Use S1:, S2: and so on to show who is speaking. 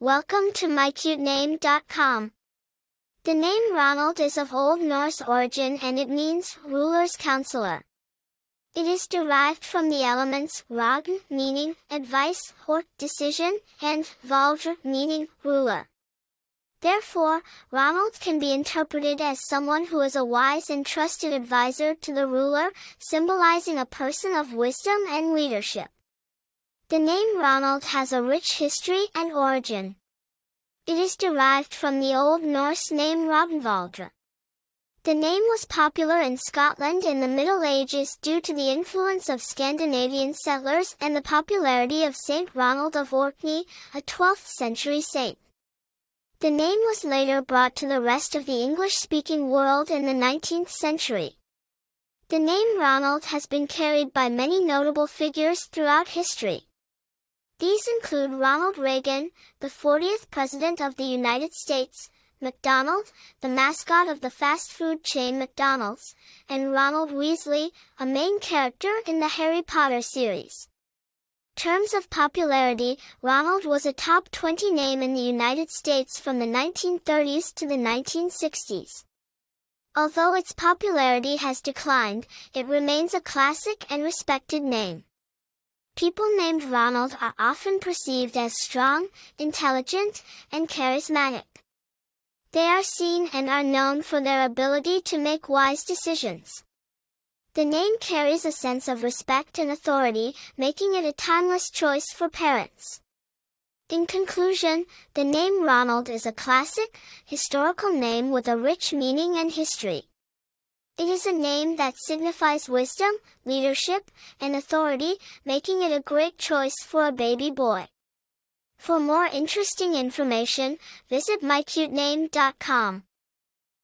S1: Welcome to mycutename.com. The name Ronald is of Old Norse origin and it means ruler's counselor. It is derived from the elements ragn meaning advice or decision and valdr meaning ruler. Therefore, Ronald can be interpreted as someone who is a wise and trusted advisor to the ruler, symbolizing a person of wisdom and leadership. The name Ronald has a rich history and origin. It is derived from the Old Norse name Ragnvaldr. The name was popular in Scotland in the Middle Ages due to the influence of Scandinavian settlers and the popularity of Saint Ronald of Orkney, a 12th century saint. The name was later brought to the rest of the English-speaking world in the 19th century. The name Ronald has been carried by many notable figures throughout history. These include Ronald Reagan, the 40th President of the United States, McDonald, the mascot of the fast food chain McDonald's, and Ronald Weasley, a main character in the Harry Potter series. Terms of popularity, Ronald was a top 20 name in the United States from the 1930s to the 1960s. Although its popularity has declined, it remains a classic and respected name. People named Ronald are often perceived as strong, intelligent, and charismatic. They are seen and are known for their ability to make wise decisions. The name carries a sense of respect and authority, making it a timeless choice for parents. In conclusion, the name Ronald is a classic, historical name with a rich meaning and history. It is a name that signifies wisdom, leadership, and authority, making it a great choice for a baby boy. For more interesting information, visit mycutename.com.